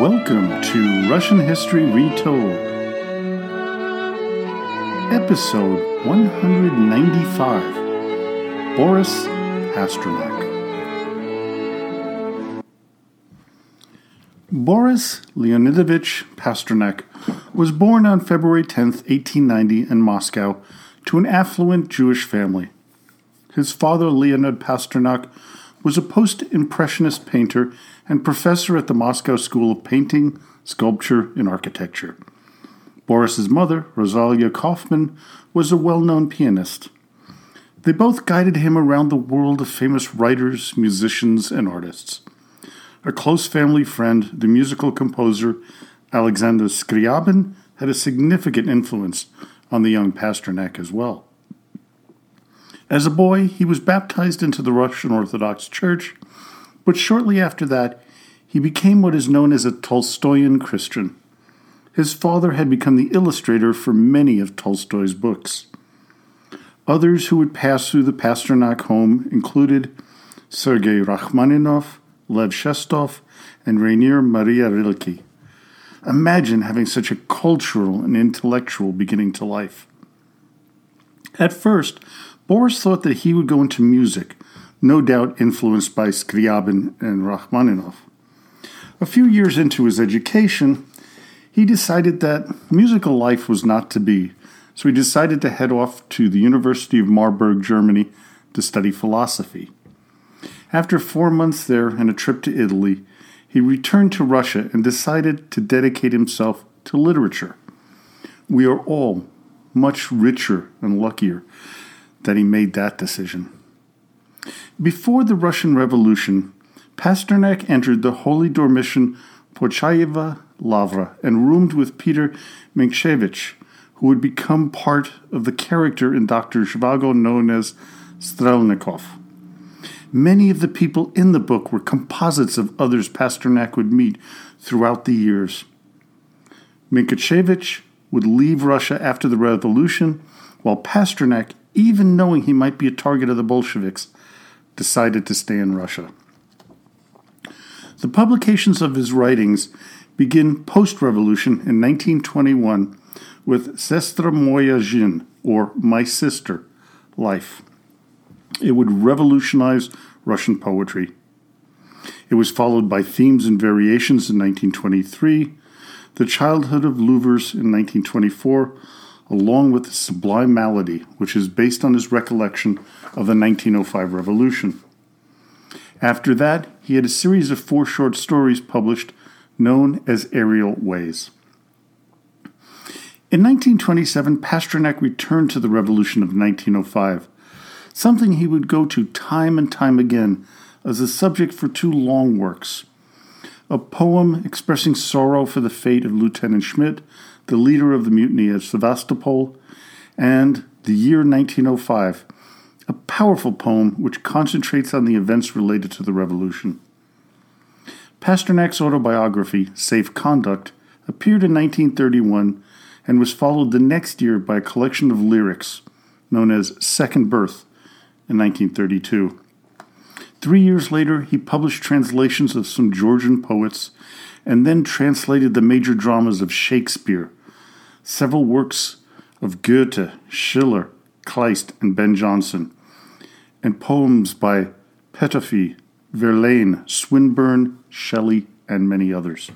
Welcome to Russian History Retold, episode 195 Boris Pasternak. Boris Leonidovich Pasternak was born on February 10, 1890, in Moscow to an affluent Jewish family. His father, Leonid Pasternak, was a post Impressionist painter and professor at the Moscow School of Painting, Sculpture, and Architecture. Boris's mother, Rosalia Kaufman, was a well known pianist. They both guided him around the world of famous writers, musicians, and artists. A close family friend, the musical composer Alexander Scriabin, had a significant influence on the young Pasternak as well. As a boy, he was baptized into the Russian Orthodox Church, but shortly after that, he became what is known as a Tolstoyan Christian. His father had become the illustrator for many of Tolstoy's books. Others who would pass through the Pasternak home included Sergei Rachmaninoff, Lev Shestov, and Rainer Maria Rilke. Imagine having such a cultural and intellectual beginning to life. At first, Boris thought that he would go into music, no doubt influenced by Scriabin and Rachmaninoff. A few years into his education, he decided that musical life was not to be, so he decided to head off to the University of Marburg, Germany, to study philosophy. After four months there and a trip to Italy, he returned to Russia and decided to dedicate himself to literature. We are all much richer and luckier that he made that decision. Before the Russian Revolution, Pasternak entered the Holy Dormition Pochayiv Lavra and roomed with Peter Minckevich, who would become part of the character in Dr. Zhivago known as Strelnikov. Many of the people in the book were composites of others Pasternak would meet throughout the years. Minckevich would leave Russia after the revolution, while Pasternak even knowing he might be a target of the Bolsheviks, decided to stay in Russia. The publications of his writings begin post revolution in 1921 with Sestra Moya Jin, or My Sister, Life. It would revolutionize Russian poetry. It was followed by Themes and Variations in 1923, The Childhood of Luvers in 1924, along with the Sublime Malady, which is based on his recollection of the 1905 revolution. After that, he had a series of four short stories published known as Aerial Ways. In 1927, Pasternak returned to the revolution of 1905, something he would go to time and time again as a subject for two long works a poem expressing sorrow for the fate of Lieutenant Schmidt the leader of the mutiny at Sevastopol, and The Year 1905, a powerful poem which concentrates on the events related to the revolution. Pasternak's autobiography, Safe Conduct, appeared in 1931 and was followed the next year by a collection of lyrics known as Second Birth in 1932. Three years later, he published translations of some Georgian poets and then translated the major dramas of Shakespeare, several works of Goethe, Schiller, Kleist, and Ben Jonson, and poems by Petöfi, Verlaine, Swinburne, Shelley, and many others.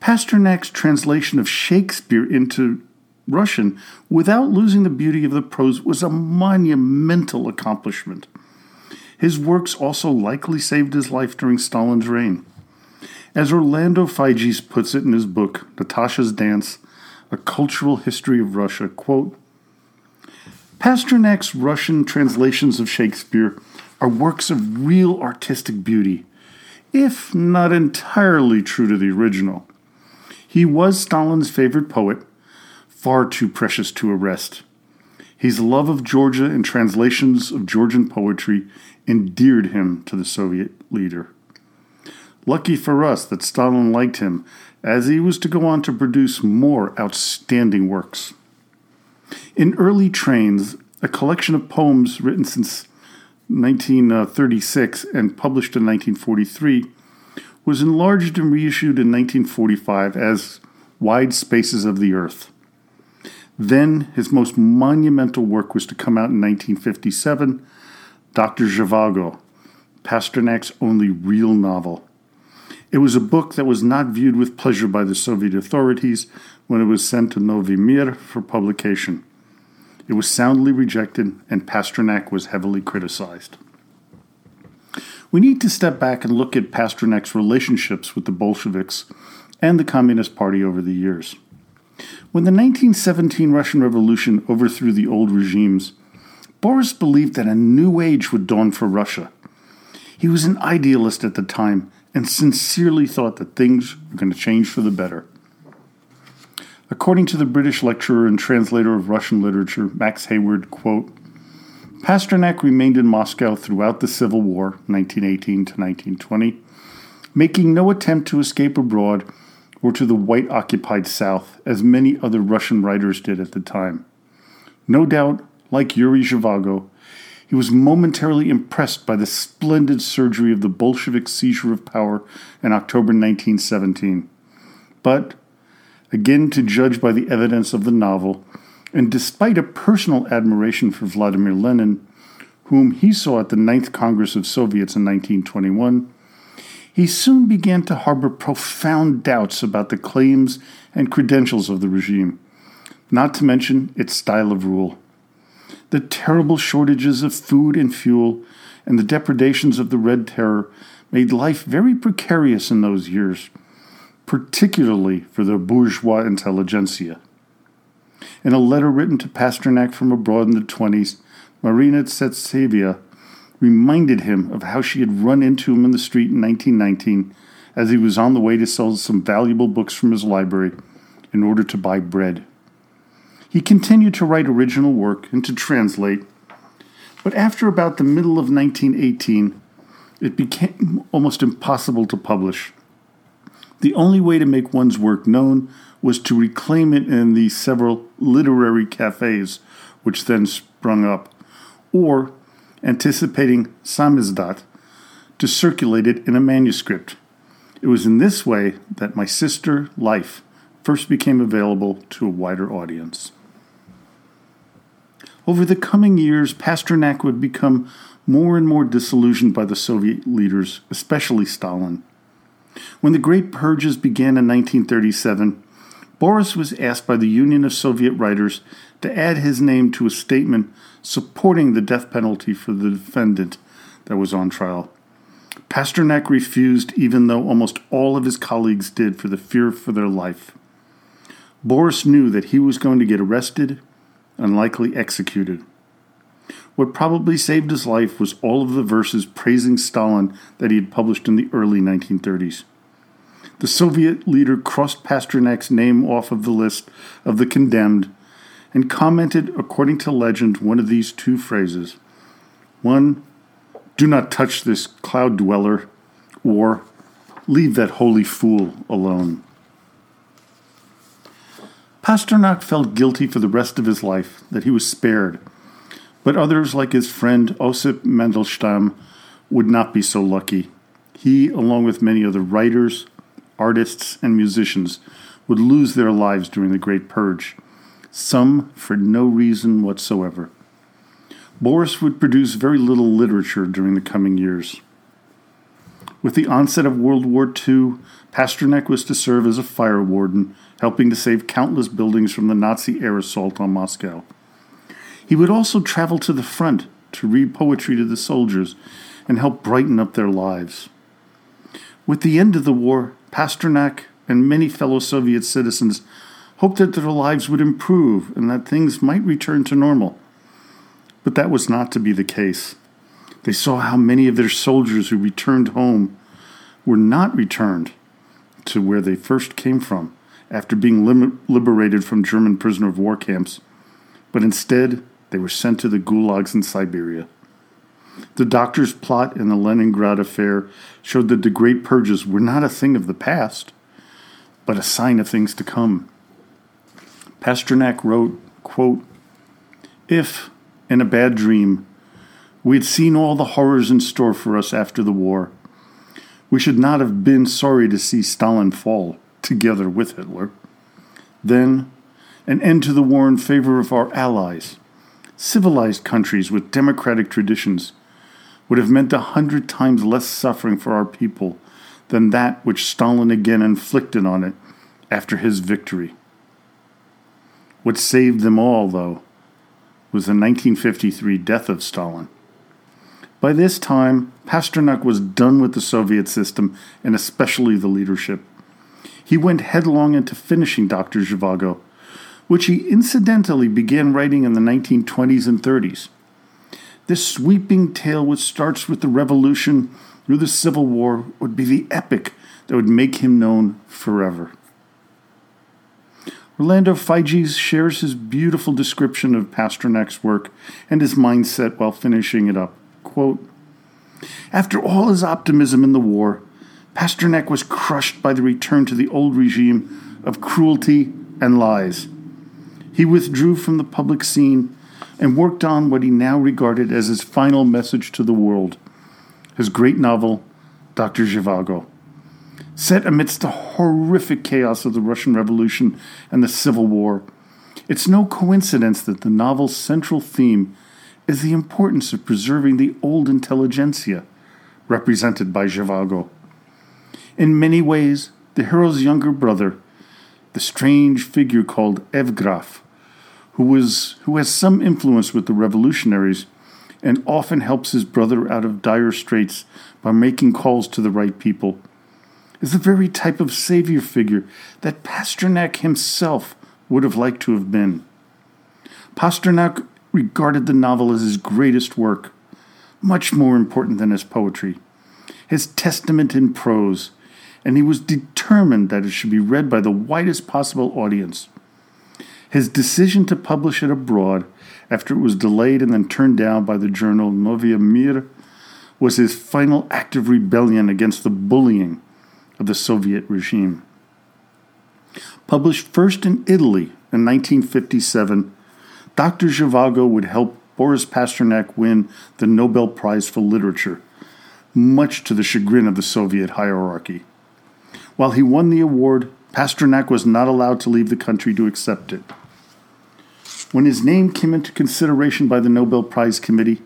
Pasternak's translation of Shakespeare into Russian without losing the beauty of the prose was a monumental accomplishment. His works also likely saved his life during Stalin's reign. As Orlando Figes puts it in his book, Natasha's Dance A Cultural History of Russia, quote, Pasternak's Russian translations of Shakespeare are works of real artistic beauty, if not entirely true to the original. He was Stalin's favorite poet, far too precious to arrest. His love of Georgia and translations of Georgian poetry endeared him to the Soviet leader. Lucky for us that Stalin liked him, as he was to go on to produce more outstanding works. In early trains, a collection of poems written since 1936 and published in 1943, was enlarged and reissued in 1945 as Wide Spaces of the Earth. Then his most monumental work was to come out in 1957, Dr. Zhivago, Pasternak's only real novel. It was a book that was not viewed with pleasure by the Soviet authorities when it was sent to Novy Mir for publication. It was soundly rejected, and Pasternak was heavily criticized. We need to step back and look at Pasternak's relationships with the Bolsheviks and the Communist Party over the years. When the 1917 Russian Revolution overthrew the old regimes, Boris believed that a new age would dawn for Russia. He was an idealist at the time and sincerely thought that things were going to change for the better. According to the British lecturer and translator of Russian literature, Max Hayward, quote, Pasternak remained in Moscow throughout the Civil War, 1918 to 1920, making no attempt to escape abroad or to the white occupied South, as many other Russian writers did at the time. No doubt, like Yuri Zhivago, he was momentarily impressed by the splendid surgery of the Bolshevik seizure of power in October 1917. But, again to judge by the evidence of the novel, and despite a personal admiration for Vladimir Lenin, whom he saw at the Ninth Congress of Soviets in 1921, he soon began to harbor profound doubts about the claims and credentials of the regime, not to mention its style of rule. The terrible shortages of food and fuel and the depredations of the Red Terror made life very precarious in those years, particularly for the bourgeois intelligentsia. In a letter written to Pasternak from abroad in the 20s, Marina Tsvetaeva reminded him of how she had run into him in the street in 1919 as he was on the way to sell some valuable books from his library in order to buy bread. He continued to write original work and to translate, but after about the middle of 1918, it became almost impossible to publish. The only way to make one's work known was to reclaim it in the several literary cafes which then sprung up, or anticipating samizdat, to circulate it in a manuscript. It was in this way that my sister, Life, first became available to a wider audience. Over the coming years, Pasternak would become more and more disillusioned by the Soviet leaders, especially Stalin. When the Great Purges began in 1937, Boris was asked by the Union of Soviet Writers to add his name to a statement supporting the death penalty for the defendant that was on trial. Pasternak refused, even though almost all of his colleagues did, for the fear for their life. Boris knew that he was going to get arrested and likely executed. What probably saved his life was all of the verses praising Stalin that he had published in the early 1930s. The Soviet leader crossed Pasternak's name off of the list of the condemned and commented, according to legend, one of these two phrases one, do not touch this cloud dweller, or leave that holy fool alone. Pasternak felt guilty for the rest of his life that he was spared, but others, like his friend Osip Mandelstam, would not be so lucky. He, along with many other writers, artists, and musicians, would lose their lives during the Great Purge some for no reason whatsoever. Boris would produce very little literature during the coming years. With the onset of World War II, Pasternak was to serve as a fire warden, helping to save countless buildings from the Nazi air assault on Moscow. He would also travel to the front to read poetry to the soldiers and help brighten up their lives. With the end of the war, Pasternak and many fellow Soviet citizens hoped that their lives would improve and that things might return to normal. But that was not to be the case. They saw how many of their soldiers who returned home were not returned to where they first came from after being liberated from German prisoner of war camps, but instead they were sent to the gulags in Siberia. The doctor's plot in the Leningrad affair showed that the Great Purges were not a thing of the past, but a sign of things to come. Pasternak wrote, quote, If, in a bad dream, we had seen all the horrors in store for us after the war, We should not have been sorry to see Stalin fall together with Hitler. Then, an end to the war in favor of our allies, civilized countries with democratic traditions, would have meant a hundred times less suffering for our people than that which Stalin again inflicted on it after his victory. What saved them all, though, was the 1953 death of Stalin. By this time, Pasternak was done with the Soviet system and especially the leadership. He went headlong into finishing Dr. Zhivago, which he incidentally began writing in the 1920s and 30s. This sweeping tale, which starts with the revolution through the Civil War, would be the epic that would make him known forever. Orlando Figes shares his beautiful description of Pasternak's work and his mindset while finishing it up. Quote, After all his optimism in the war, Pasternak was crushed by the return to the old regime of cruelty and lies. He withdrew from the public scene and worked on what he now regarded as his final message to the world his great novel, Dr. Zhivago. Set amidst the horrific chaos of the Russian Revolution and the Civil War, it's no coincidence that the novel's central theme is the importance of preserving the old intelligentsia, represented by Zhivago. In many ways, the hero's younger brother, the strange figure called Evgraf, who, was, who has some influence with the revolutionaries and often helps his brother out of dire straits by making calls to the right people is the very type of savior figure that Pasternak himself would have liked to have been. Pasternak regarded the novel as his greatest work, much more important than his poetry, his testament in prose, and he was determined that it should be read by the widest possible audience. His decision to publish it abroad after it was delayed and then turned down by the journal Novaya Mir was his final act of rebellion against the bullying of the Soviet regime. Published first in Italy in 1957, Dr. Zhivago would help Boris Pasternak win the Nobel Prize for Literature, much to the chagrin of the Soviet hierarchy. While he won the award, Pasternak was not allowed to leave the country to accept it. When his name came into consideration by the Nobel Prize Committee,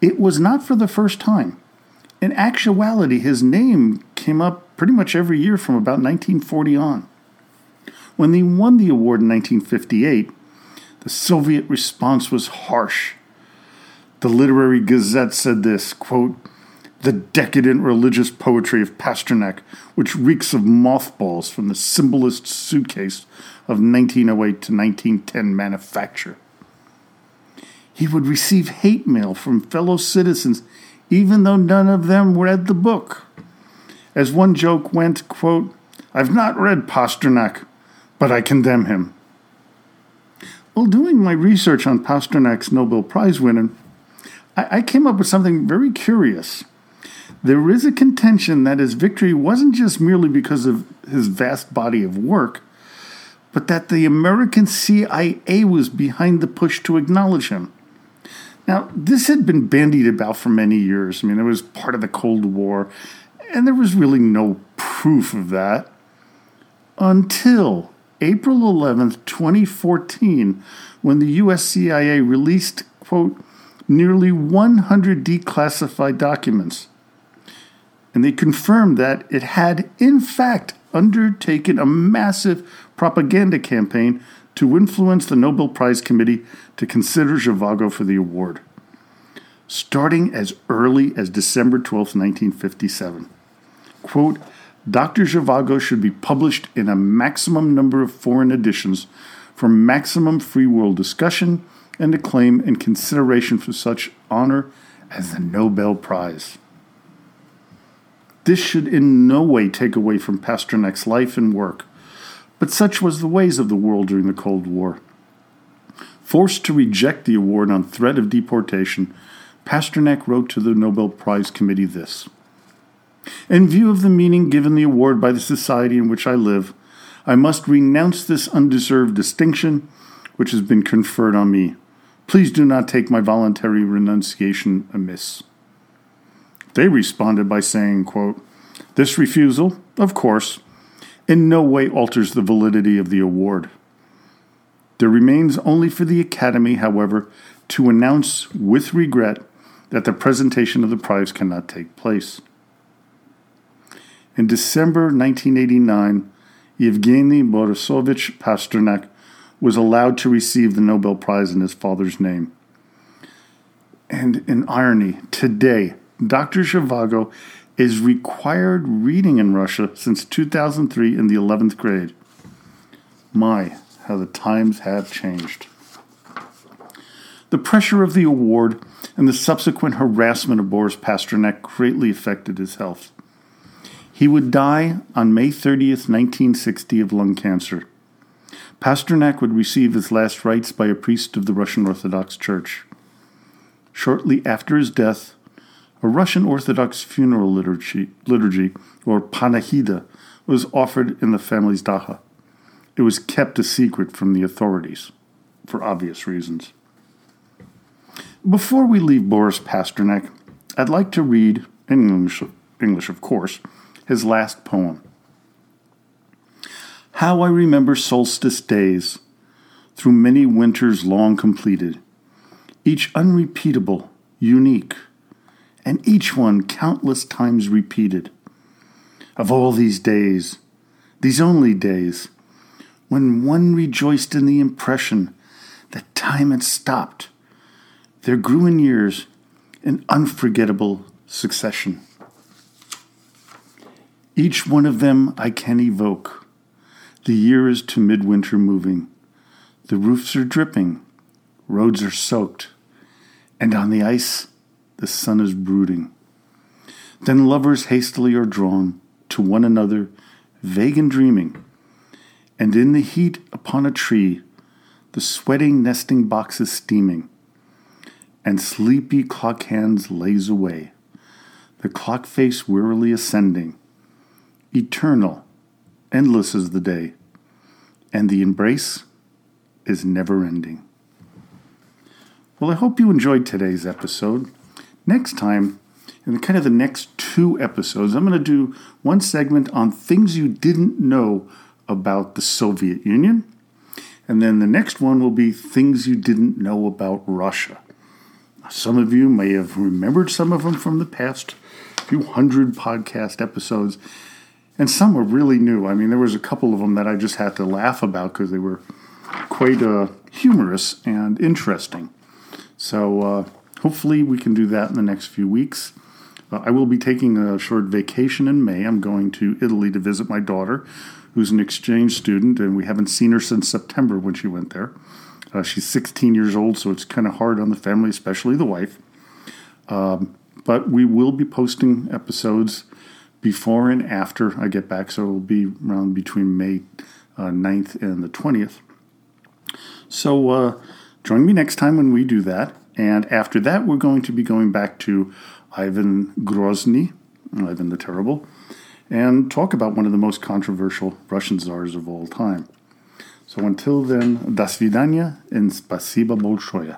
it was not for the first time. In actuality, his name came up pretty much every year from about 1940 on. When he won the award in 1958, the Soviet response was harsh. The Literary Gazette said this quote, the decadent religious poetry of Pasternak, which reeks of mothballs from the symbolist suitcase of 1908 to 1910 manufacture. He would receive hate mail from fellow citizens even though none of them read the book. As one joke went, quote, I've not read Pasternak, but I condemn him. While doing my research on Pasternak's Nobel Prize winner, I, I came up with something very curious. There is a contention that his victory wasn't just merely because of his vast body of work, but that the American CIA was behind the push to acknowledge him. Now, this had been bandied about for many years. I mean, it was part of the Cold War, and there was really no proof of that until April 11th, 2014, when the US CIA released, quote, nearly 100 declassified documents. And they confirmed that it had, in fact, undertaken a massive propaganda campaign to influence the Nobel Prize Committee to consider Zhivago for the award, starting as early as December 12, 1957. Quote, Dr. Zhivago should be published in a maximum number of foreign editions for maximum free world discussion and acclaim and consideration for such honor as the Nobel Prize. This should in no way take away from Pasternak's life and work, but such was the ways of the world during the Cold War. Forced to reject the award on threat of deportation, Pasternak wrote to the Nobel Prize Committee this In view of the meaning given the award by the society in which I live, I must renounce this undeserved distinction which has been conferred on me. Please do not take my voluntary renunciation amiss. They responded by saying, quote, This refusal, of course, in no way alters the validity of the award. There remains only for the Academy, however, to announce with regret that the presentation of the prize cannot take place. In December 1989, Yevgeny Borisovich Pasternak was allowed to receive the Nobel Prize in his father's name. And in irony, today, Dr. Zhivago is required reading in Russia since 2003 in the 11th grade. My, how the times have changed. The pressure of the award and the subsequent harassment of Boris Pasternak greatly affected his health. He would die on May 30th, 1960, of lung cancer. Pasternak would receive his last rites by a priest of the Russian Orthodox Church. Shortly after his death, a Russian Orthodox funeral liturgy, liturgy or panikhida, was offered in the family's dacha. It was kept a secret from the authorities, for obvious reasons. Before we leave Boris Pasternak, I'd like to read, in English, English of course, his last poem. How I remember solstice days, through many winters long completed, each unrepeatable, unique, and each one countless times repeated. Of all these days, these only days, when one rejoiced in the impression that time had stopped, there grew in years an unforgettable succession. Each one of them I can evoke. The year is to midwinter moving. The roofs are dripping, roads are soaked, and on the ice the sun is brooding. Then lovers hastily are drawn to one another, vague and dreaming, and in the heat upon a tree, the sweating nesting box is steaming, and sleepy clock hands lays away, the clock face wearily ascending. Eternal, endless is the day, and the embrace is never ending. Well, I hope you enjoyed today's episode. Next time, in kind of the next two episodes, I'm going to do one segment on things you didn't know about the Soviet Union. And then the next one will be things you didn't know about Russia. Some of you may have remembered some of them from the past few hundred podcast episodes, and some were really new. I mean, there was a couple of them that I just had to laugh about because they were quite uh, humorous and interesting. So, uh, hopefully, we can do that in the next few weeks. Uh, I will be taking a short vacation in May. I'm going to Italy to visit my daughter, who's an exchange student, and we haven't seen her since September when she went there. Uh, she's 16 years old, so it's kind of hard on the family, especially the wife. Um, but we will be posting episodes before and after I get back, so it will be around between May uh, 9th and the 20th. So uh, join me next time when we do that. And after that, we're going to be going back to Ivan Grozny, Ivan the Terrible, and talk about one of the most controversial Russian czars of all time. So until then, до свидания and спасибо большое.